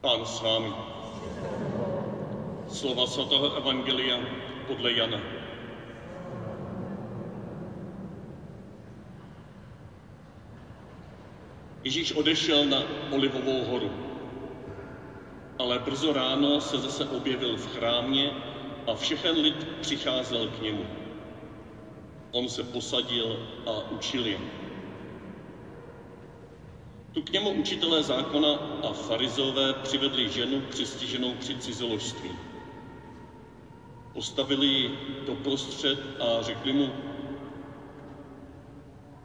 Pán s vámi. Slova svatého Evangelia podle Jana. Ježíš odešel na Olivovou horu, ale brzo ráno se zase objevil v chrámě a všechen lid přicházel k němu. On se posadil a učil je. Tu k němu učitelé zákona a farizové přivedli ženu přistiženou při cizoložství. Postavili ji doprostřed a řekli mu,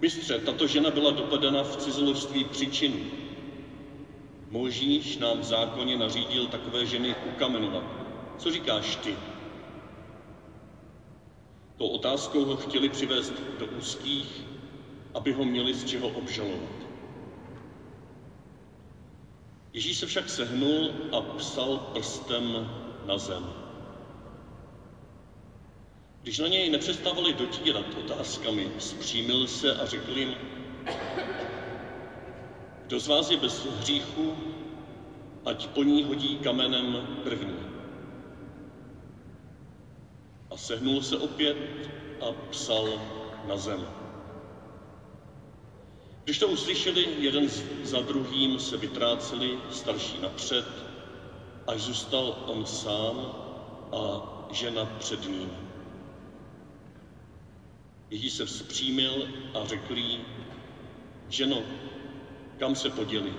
Mistře, tato žena byla dopadena v cizoložství příčinu. Možíš nám v zákoně nařídil takové ženy ukamenovat. Co říkáš ty? Tou otázkou ho chtěli přivést do úzkých, aby ho měli z čeho obžalovat. Ježíš se však sehnul a psal prstem na zem. Když na něj nepřestávali dotírat otázkami, zpřímil se a řekl jim, kdo z vás je bez hříchu, ať po ní hodí kamenem první. A sehnul se opět a psal na zem. Když to uslyšeli, jeden za druhým se vytráceli, starší napřed, až zůstal on sám a žena před ním. Ježíš se vzpřímil a řekl jí, ženo, kam se poděli?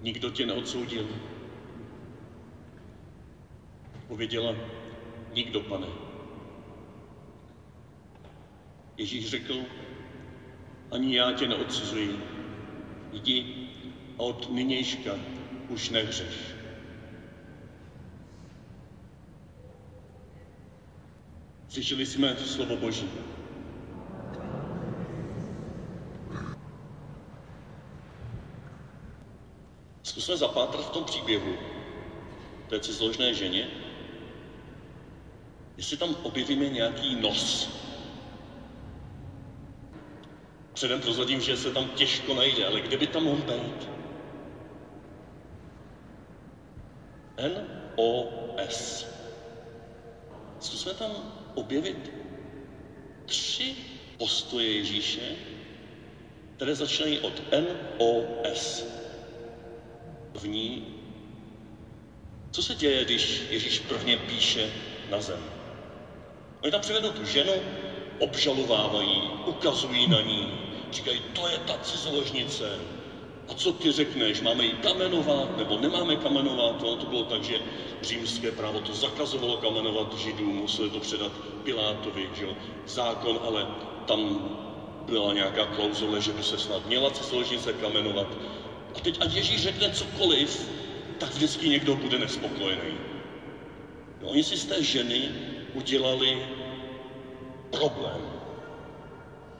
Nikdo tě neodsoudil. Pověděla, nikdo, pane. Ježíš řekl, ani já tě neodsuzuji. Jdi a od nynějška už nehřeš. Slyšeli jsme slovo Boží. Zkusme zapátrat v tom příběhu té cizložné ženě, jestli tam objevíme nějaký nos. Předem prozradím, že se tam těžko najde, ale kde by tam mohl být? N-O-S. Zkusme tam objevit tři postoje Ježíše, které začínají od N-O-S. V ní, co se děje, když Ježíš prvně píše na zem? Oni tam přivedou tu ženu, obžalovávají, ukazují na ní, říkají, to je ta cizoložnice. A co ty řekneš, máme ji kamenovat nebo nemáme kamenovat? No, to bylo tak, že římské právo to zakazovalo kamenovat židům, museli to předat Pilátovi, že jo? zákon, ale tam byla nějaká klauzule, že by se snad měla cizoložnice kamenovat. A teď, ať Ježíš řekne cokoliv, tak vždycky někdo bude nespokojený. No, oni si z té ženy udělali problém.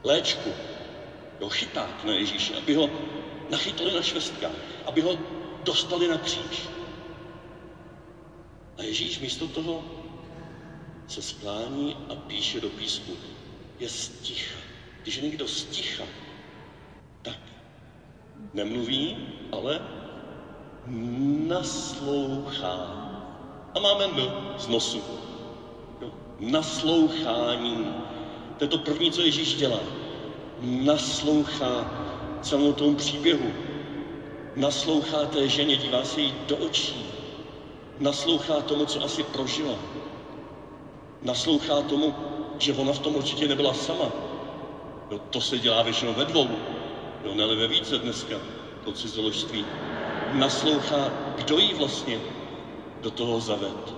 Léčku. Jo, chyták na Ježíše, aby ho nachytali na švestkách, aby ho dostali na kříž. A Ježíš místo toho se sklání a píše do písku. Je sticha. Když je někdo sticha, tak nemluví, ale naslouchá. A máme N z nosu. Naslouchání. To je to první, co Ježíš dělá. Naslouchá celou tomu příběhu. Naslouchá té ženě, dívá se jí do očí. Naslouchá tomu, co asi prožila. Naslouchá tomu, že ona v tom určitě nebyla sama. Jo, to se dělá většinou ve dvou. Jo, ne ve více dneska, to cizoložství. Naslouchá, kdo jí vlastně do toho zaved.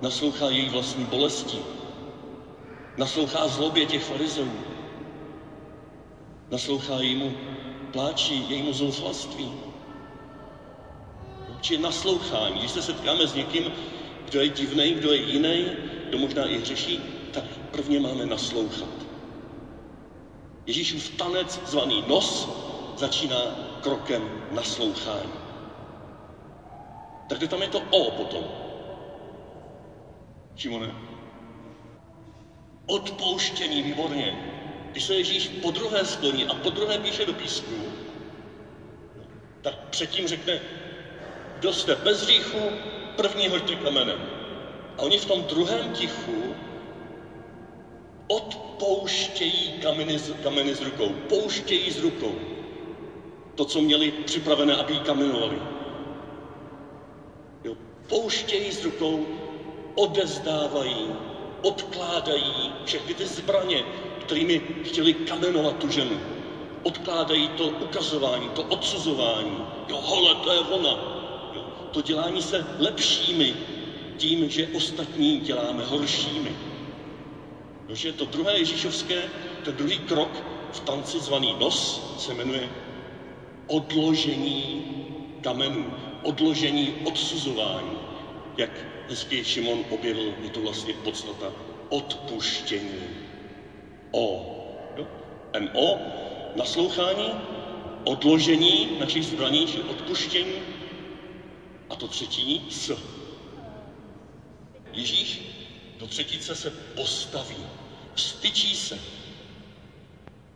Naslouchá její vlastní bolesti. Naslouchá zlobě těch farizeů. Naslouchá jejímu pláči, jejímu zoufalství. Či naslouchání. Když se setkáme s někým, kdo je divný, kdo je jiný, kdo možná i hřeší, tak prvně máme naslouchat. Ježíšův tanec zvaný nos začíná krokem naslouchání. Tak tam je to O potom. Šimone? Odpouštění, výborně. Když se Ježíš po druhé skloní a po druhé píše do písku, tak předtím řekne, kdo jste bez hříchu, první hoďte kamenem. A oni v tom druhém tichu odpouštějí kameny z, kameny z rukou, pouštějí z rukou to, co měli připravené, aby jí kamenovali. Jo, pouštějí z rukou, odezdávají, odkládají všechny ty zbraně, kterými chtěli kamenovat tu ženu. Odkládají to ukazování, to odsuzování. Jo, hole, to je ona. Jo, to dělání se lepšími tím, že ostatní děláme horšími. Protože to druhé Ježíšovské, ten druhý krok v tanci zvaný nos se jmenuje odložení kamenů, odložení odsuzování. Jak hezky Šimon objevil, je to vlastně podstata odpuštění. O. MO, naslouchání, odložení našich zbraní, či odpuštění. A to třetí S. Ježíš do třetice se postaví, styčí se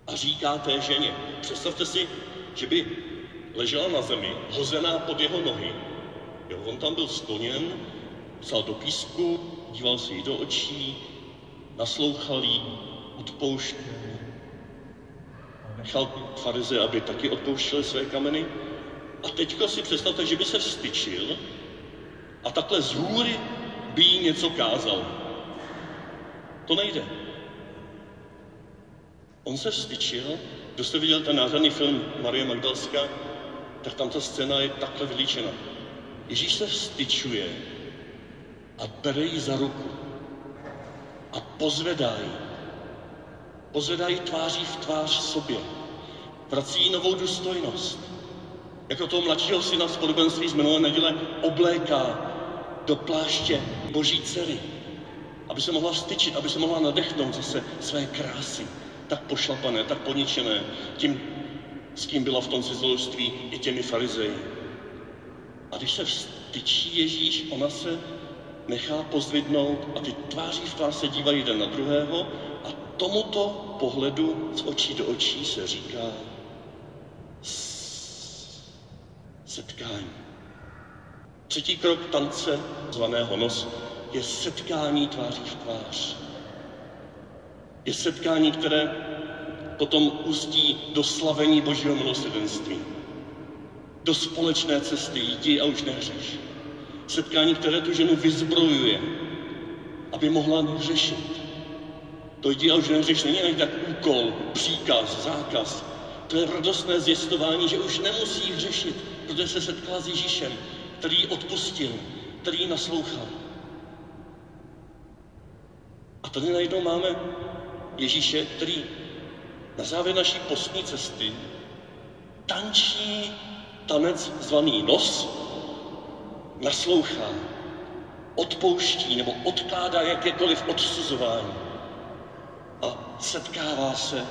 a říká té ženě. Představte si, že by ležela na zemi, hozená pod jeho nohy. Jo, on tam byl skloněn, psal do písku, díval se jí do očí, naslouchal jí, odpouštěl. Nechal farize, aby taky odpouštěli své kameny. A teďka si představte, že by se vstyčil a takhle z hůry by jí něco kázal. To nejde. On se vstyčil, kdo jste viděl ten nádherný film Marie Magdalska, tak tam ta scéna je takhle vylíčena. Ježíš se vstyčuje a bere ji za ruku a pozvedá ji. Pozvedá ji tváří v tvář sobě. Vrací novou důstojnost. Jako toho mladšího syna z podobenství z minulé neděle obléká do pláště boží dcery, aby se mohla vstyčit, aby se mohla nadechnout zase své krásy, tak pošlapané, tak poničené tím, s kým byla v tom cizoložství i těmi farizeji. A když se vstyčí Ježíš, ona se nechá pozdvidnout a ty tváří v tvář se dívají jeden na druhého tomuto pohledu z očí do očí se říká setkání. Třetí krok tance, zvaného nos, je setkání tváří v tvář. Je setkání, které potom ústí do slavení Božího milosrdenství. Do společné cesty jdi a už nehřeš. Setkání, které tu ženu vyzbrojuje, aby mohla neřešit. To jdi a už nehřeš není ani tak úkol, příkaz, zákaz. To je radostné zjistování, že už nemusí hřešit, protože se setkala s Ježíšem, který odpustil, který naslouchal. A tady najednou máme Ježíše, který na závěr naší postní cesty tančí tanec zvaný nos, naslouchá, odpouští nebo odkládá jakékoliv odsuzování a setkává se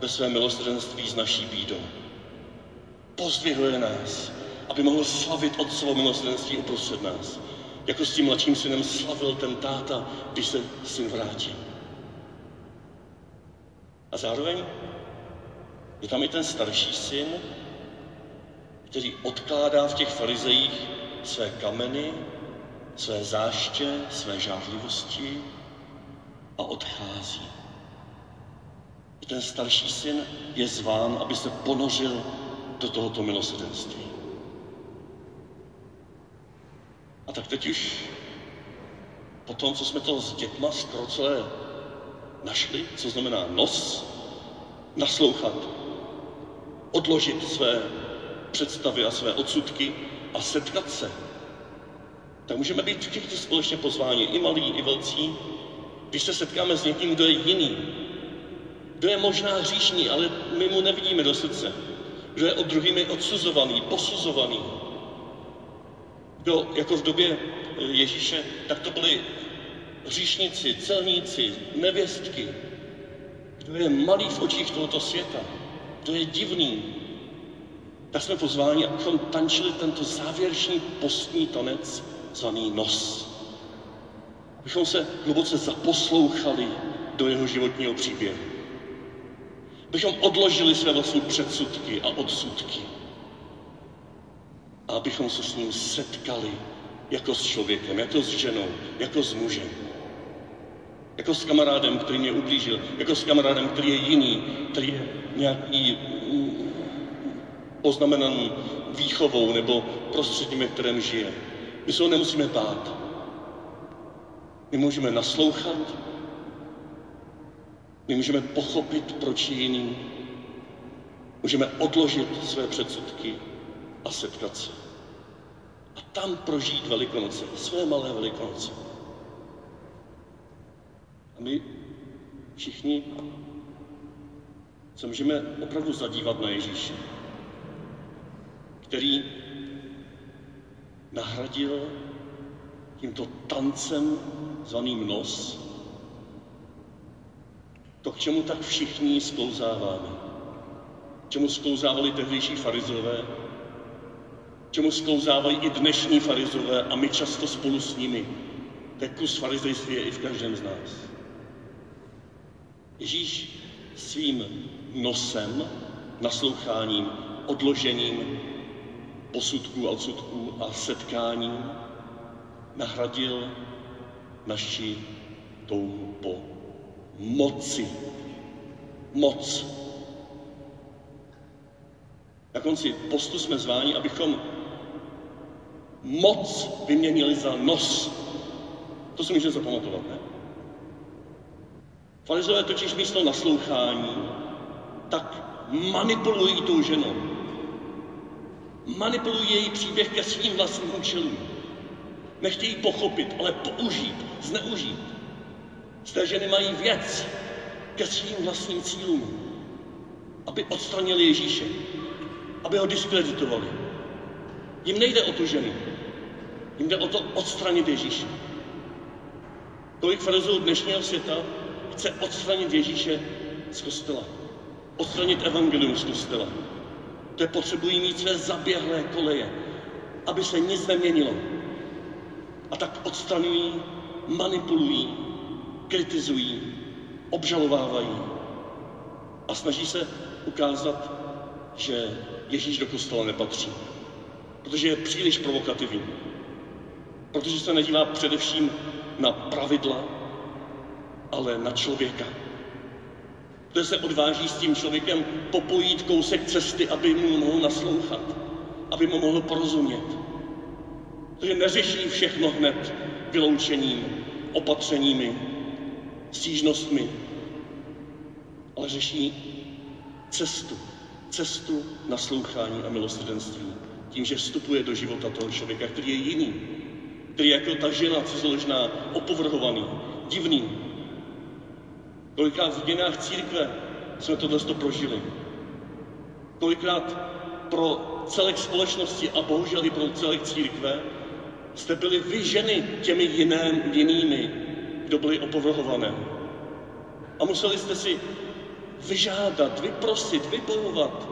ve svém milosrdenství s naší bídou. Pozdvihuje nás, aby mohl slavit Otcovo milosrdenství uprostřed nás. Jako s tím mladším synem slavil ten táta, když se syn vrátil. A zároveň je tam i ten starší syn, který odkládá v těch farizejích své kameny, své záště, své žádlivosti a odchází. Ten starší syn je zván, aby se ponořil do tohoto milosrdenství. A tak teď už po tom, co jsme to s dětma skoro celé našli, co znamená nos, naslouchat, odložit své představy a své odsudky a setkat se, tak můžeme být všichni společně pozváni, i malí, i velcí, když se setkáme s někým, kdo je jiný, kdo je možná hříšný, ale my mu nevidíme do srdce, kdo je od druhými odsuzovaný, posuzovaný, kdo jako v době Ježíše, tak to byli hříšníci, celníci, nevěstky. Kdo je malý v očích tohoto světa, kdo je divný, tak jsme pozváni, abychom tančili tento závěrečný postní tanec zvaný nos. Abychom se hluboce zaposlouchali do jeho životního příběhu. Abychom odložili své vlastní předsudky a odsudky. a abychom se s ním setkali jako s člověkem, jako s ženou, jako s mužem. Jako s kamarádem, který mě ublížil, jako s kamarádem, který je jiný, který je nějaký mm, poznamenaný výchovou nebo prostředím, ve kterém žije. My se ho nemusíme bát. My můžeme naslouchat, my můžeme pochopit, proč je jiný, můžeme odložit své předsudky a setkat se. A tam prožít Velikonoce, své malé Velikonoce. A my všichni se můžeme opravdu zadívat na Ježíše, který nahradil tímto tancem zvaným nos to, k čemu tak všichni sklouzáváme. K čemu sklouzávali tehdejší farizové, k čemu sklouzávají i dnešní farizové a my často spolu s nimi. Tak kus farizejství je i v každém z nás. Ježíš svým nosem, nasloucháním, odložením posudků a odsudků a setkáním nahradil naši touhu po moci. Moc. Na konci postu jsme zváni, abychom moc vyměnili za nos. To si můžeme zapamatovat, ne? Farizové totiž místo naslouchání tak manipulují tou ženou. Manipulují její příběh ke svým vlastním účelům. Nechtějí pochopit, ale použít, zneužít. Z té ženy mají věc ke svým vlastním cílům, aby odstranili Ježíše, aby ho diskreditovali. Jim nejde o tu ženu, jim jde o to odstranit Ježíše. Kolik farizů dnešního světa chce odstranit Ježíše z kostela, odstranit evangelium z kostela. To je potřebují mít své zaběhlé koleje, aby se nic neměnilo. A tak odstraňují, manipulují, kritizují, obžalovávají a snaží se ukázat, že Ježíš do kostela nepatří, protože je příliš provokativní, protože se nedívá především na pravidla, ale na člověka. Protože se odváží s tím člověkem popojít kousek cesty, aby mu mohl naslouchat, aby mu mohl porozumět. Protože neřeší všechno hned vyloučením, opatřeními, stížnostmi, ale řeší cestu, cestu naslouchání a milosrdenství. Tím, že vstupuje do života toho člověka, který je jiný, který je jako ta žena cizoložná, opovrhovaný, divný. Kolikrát v dějinách církve jsme tohle prožili. Kolikrát pro celek společnosti a bohužel i pro celek církve jste byli vy ženy těmi jiném, jinými, kdo byli opovrhované. A museli jste si vyžádat, vyprosit, vybojovat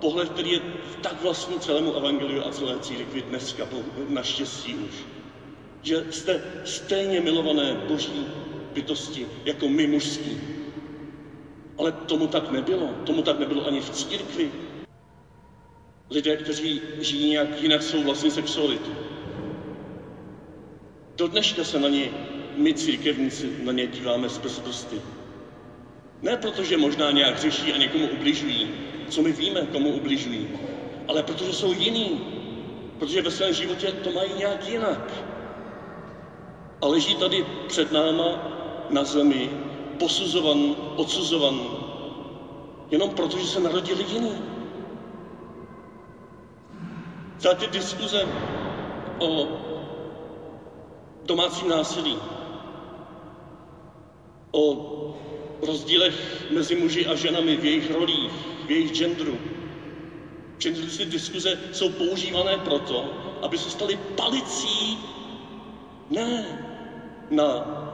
pohled, který je tak vlastní celému evangeliu a celé církvi dneska, naštěstí už. Že jste stejně milované boží bytosti jako my mužský. Ale tomu tak nebylo. Tomu tak nebylo ani v církvi. Lidé, kteří žijí nějak jinak svou vlastní sexualitu. Do dneška se na ně my církevníci na ně díváme z prsty. Ne proto, že možná nějak řeší a někomu ubližují, co my víme, komu ubližují, ale protože jsou jiní, protože ve svém životě to mají nějak jinak. A leží tady před náma na zemi, posuzovan, odsuzovan, jenom proto, že se narodili jiní. Ty diskuze o domácím násilí, o rozdílech mezi muži a ženami v jejich rolích, v jejich genderu. Genderové diskuze jsou používané proto, aby se staly palicí ne na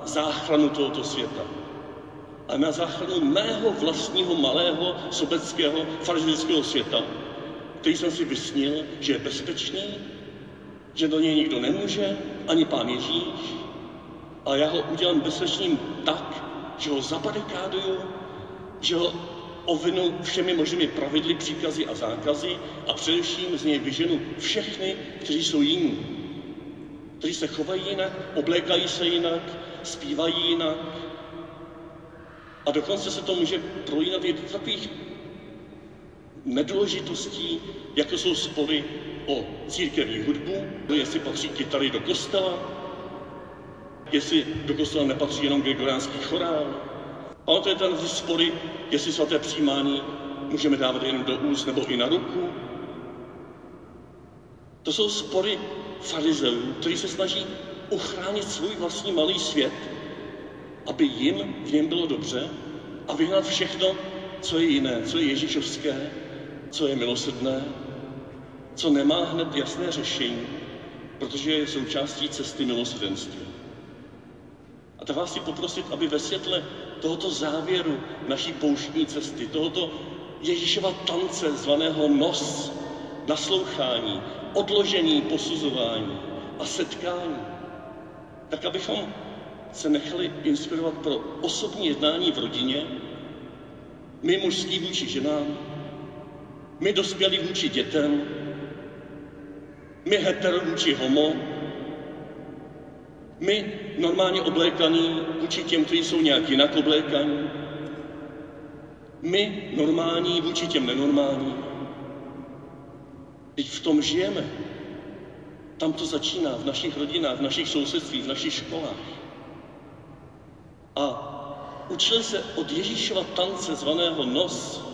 záchranu tohoto světa, a na záchranu mého vlastního malého sobeckého farizejského světa, který jsem si vysnil, že je bezpečný, že do něj nikdo nemůže, ani pán Ježíš, a já ho udělám bezpečným tak, že ho zabarikáduju, že ho ovinu všemi možnými pravidly, příkazy a zákazy a především z něj vyženu všechny, kteří jsou jiní. Kteří se chovají jinak, oblékají se jinak, zpívají jinak. A dokonce se to může prolínat i do takových nedůležitostí, jako jsou spory o církevní hudbu, jestli patří kytary do kostela, jestli do kostela nepatří jenom gregoriánský chorál. Ale to je ten spory, jestli svaté přijímání můžeme dávat jen do úst nebo i na ruku. To jsou spory farizeů, kteří se snaží uchránit svůj vlastní malý svět, aby jim v něm bylo dobře a vyhnat všechno, co je jiné, co je ježíšovské, co je milosrdné, co nemá hned jasné řešení, protože je součástí cesty milosrdenství. A tak vás chci poprosit, aby ve světle tohoto závěru naší pouštní cesty, tohoto Ježíšova tance zvaného nos, naslouchání, odložení posuzování a setkání, tak abychom se nechali inspirovat pro osobní jednání v rodině, my mužský vůči ženám, my dospělí vůči dětem, my hetero vůči homo, my normálně oblékaní vůči těm, kteří jsou nějak jinak oblékaní, my normální vůči těm nenormálním. Teď v tom žijeme. Tam to začíná, v našich rodinách, v našich sousedstvích, v našich školách. A učili se od Ježíšova tance zvaného nos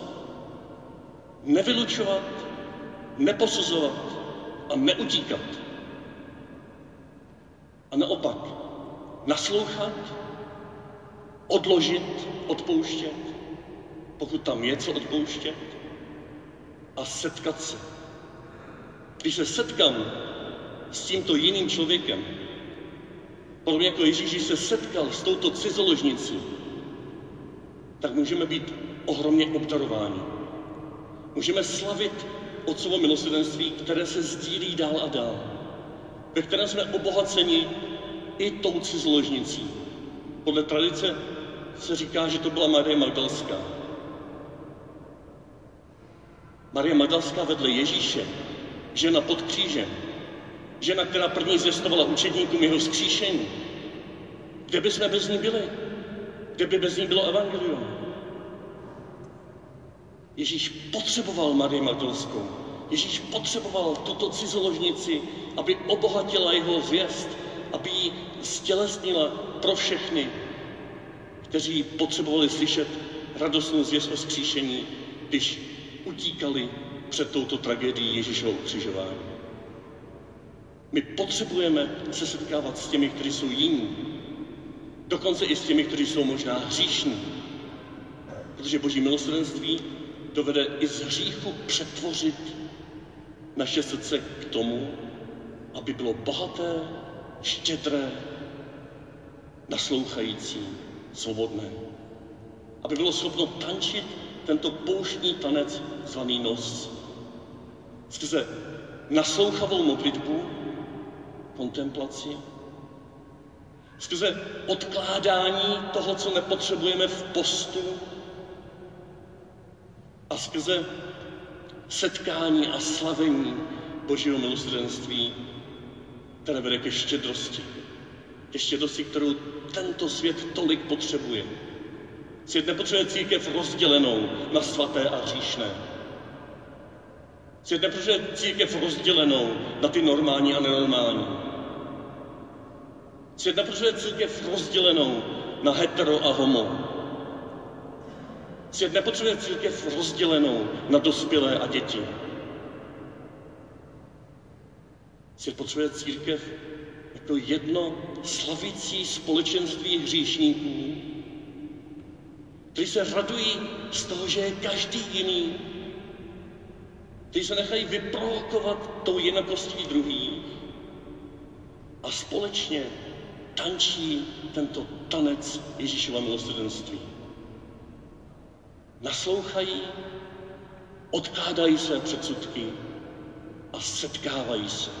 nevylučovat, neposuzovat a neutíkat. A naopak naslouchat, odložit, odpouštět, pokud tam je co odpouštět, a setkat se. Když se setkám s tímto jiným člověkem, podobně jako Ježíš se setkal s touto cizoložnicí, tak můžeme být ohromně obdarováni. Můžeme slavit Otcovo milosrdenství, které se sdílí dál a dál, ve kterém jsme obohaceni i tou cizoložnicí. Podle tradice se říká, že to byla Marie Magdalská. Marie Magdalská vedle Ježíše, žena pod křížem, žena, která první zvěstovala učedníkům jeho zkříšení. Kde by jsme bez ní byli? Kde by bez ní bylo evangelium? Ježíš potřeboval Marii Magdalskou. Ježíš potřeboval tuto cizoložnici, aby obohatila jeho zvěst, aby ji stělesnila pro všechny, kteří potřebovali slyšet radostnou zvěst o skříšení, když utíkali před touto tragédií Ježíšova ukřižování. My potřebujeme se setkávat s těmi, kteří jsou jiní. Dokonce i s těmi, kteří jsou možná hříšní. Protože Boží milosrdenství dovede i z hříchu přetvořit naše srdce k tomu, aby bylo bohaté, štědré, naslouchající, svobodné. Aby bylo schopno tančit tento pouštní tanec zvaný nos. Skrze naslouchavou modlitbu, kontemplaci, skrze odkládání toho, co nepotřebujeme v postu, a skrze setkání a slavení Božího milosrdenství, které vede ke štědrosti. Ke štědrosti, kterou tento svět tolik potřebuje. Svět nepotřebuje církev rozdělenou na svaté a hříšné. Svět nepotřebuje církev rozdělenou na ty normální a nenormální. Svět nepotřebuje církev rozdělenou na hetero a homo. Svět nepotřebuje církev rozdělenou na dospělé a děti. Svět potřebuje církev jako jedno slavící společenství hříšníků, kteří se radují z toho, že je každý jiný, kteří se nechají vyprovokovat tou jinakostí druhých a společně tančí tento tanec Ježíšova milosrdenství naslouchají, odkládají své předsudky a setkávají se.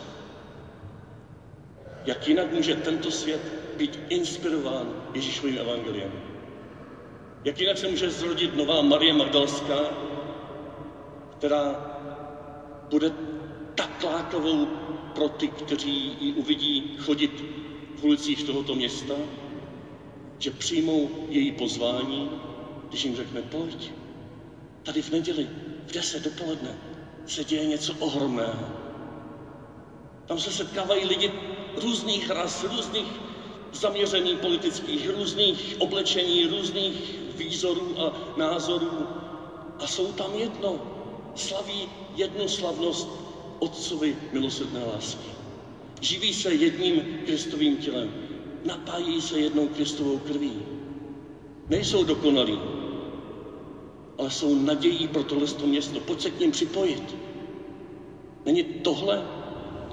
Jak jinak může tento svět být inspirován Ježíšovým evangeliem? Jak jinak se může zrodit nová Marie Magdalská, která bude tak lákavou pro ty, kteří ji uvidí chodit v ulicích tohoto města, že přijmou její pozvání, když jim řekne, pojď, tady v neděli v 10 dopoledne se děje něco ohromného. Tam se setkávají lidi různých ras, různých zaměření politických, různých oblečení, různých výzorů a názorů. A jsou tam jedno. Slaví jednu slavnost Otcovi milosrdné lásky. Živí se jedním Kristovým tělem. Napájí se jednou Kristovou krví. Nejsou dokonalí, ale jsou nadějí pro tohle město. Pojď se k ním připojit. Není tohle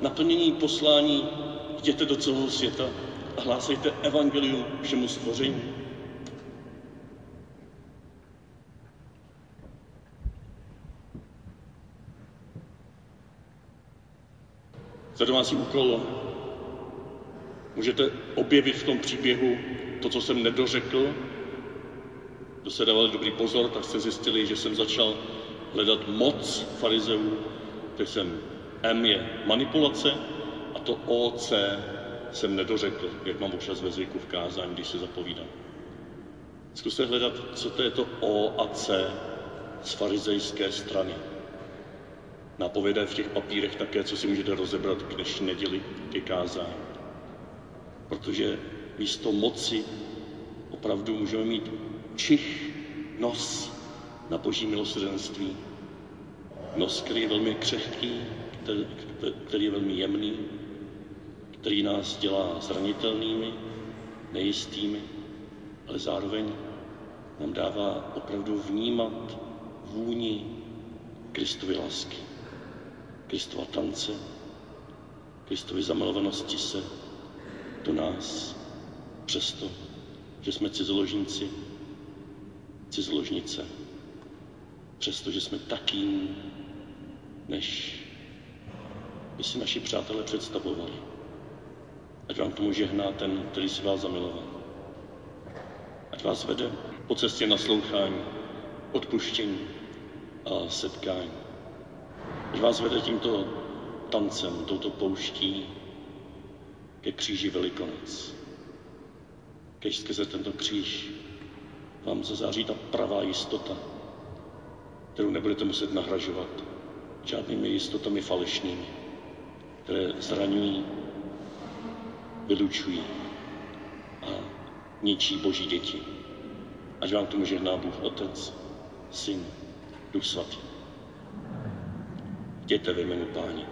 naplnění poslání, jděte do celého světa a hlásejte evangelium všemu stvoření. Za domácí úkol můžete objevit v tom příběhu to, co jsem nedořekl. Kdo se dávali dobrý pozor, tak jste zjistili, že jsem začal hledat moc farizeů, tak jsem M je manipulace a to OC jsem nedořekl, jak mám občas ve zvyku v kázání, když se zapovídám. Zkuste hledat, co to je to O a C z farizejské strany. Napovědají v těch papírech také, co si můžete rozebrat k dnešní neděli ke kázání. Protože místo moci opravdu můžeme mít čich, nos na boží milosrdenství. Nos, který je velmi křehký, který, je velmi jemný, který nás dělá zranitelnými, nejistými, ale zároveň nám dává opravdu vnímat vůni Kristovy lásky, Kristova tance, Kristovy zamilovanosti se do nás, přesto, že jsme cizoložníci, cizoložnice, přestože jsme takým, než by si naši přátelé představovali. Ať vám tomu žehná ten, který si vás zamiloval. Ať vás vede po cestě naslouchání, odpuštění a setkání. Ať vás vede tímto tancem, touto pouští ke kříži Velikonoc. Kež skrze tento kříž vám zazáří ta pravá jistota, kterou nebudete muset nahražovat žádnými jistotami falešnými, které zraňují, vylučují a ničí boží děti. Ať vám tomu žehná Bůh Otec, Syn, Duch Svatý. Jděte ve jménu Páně.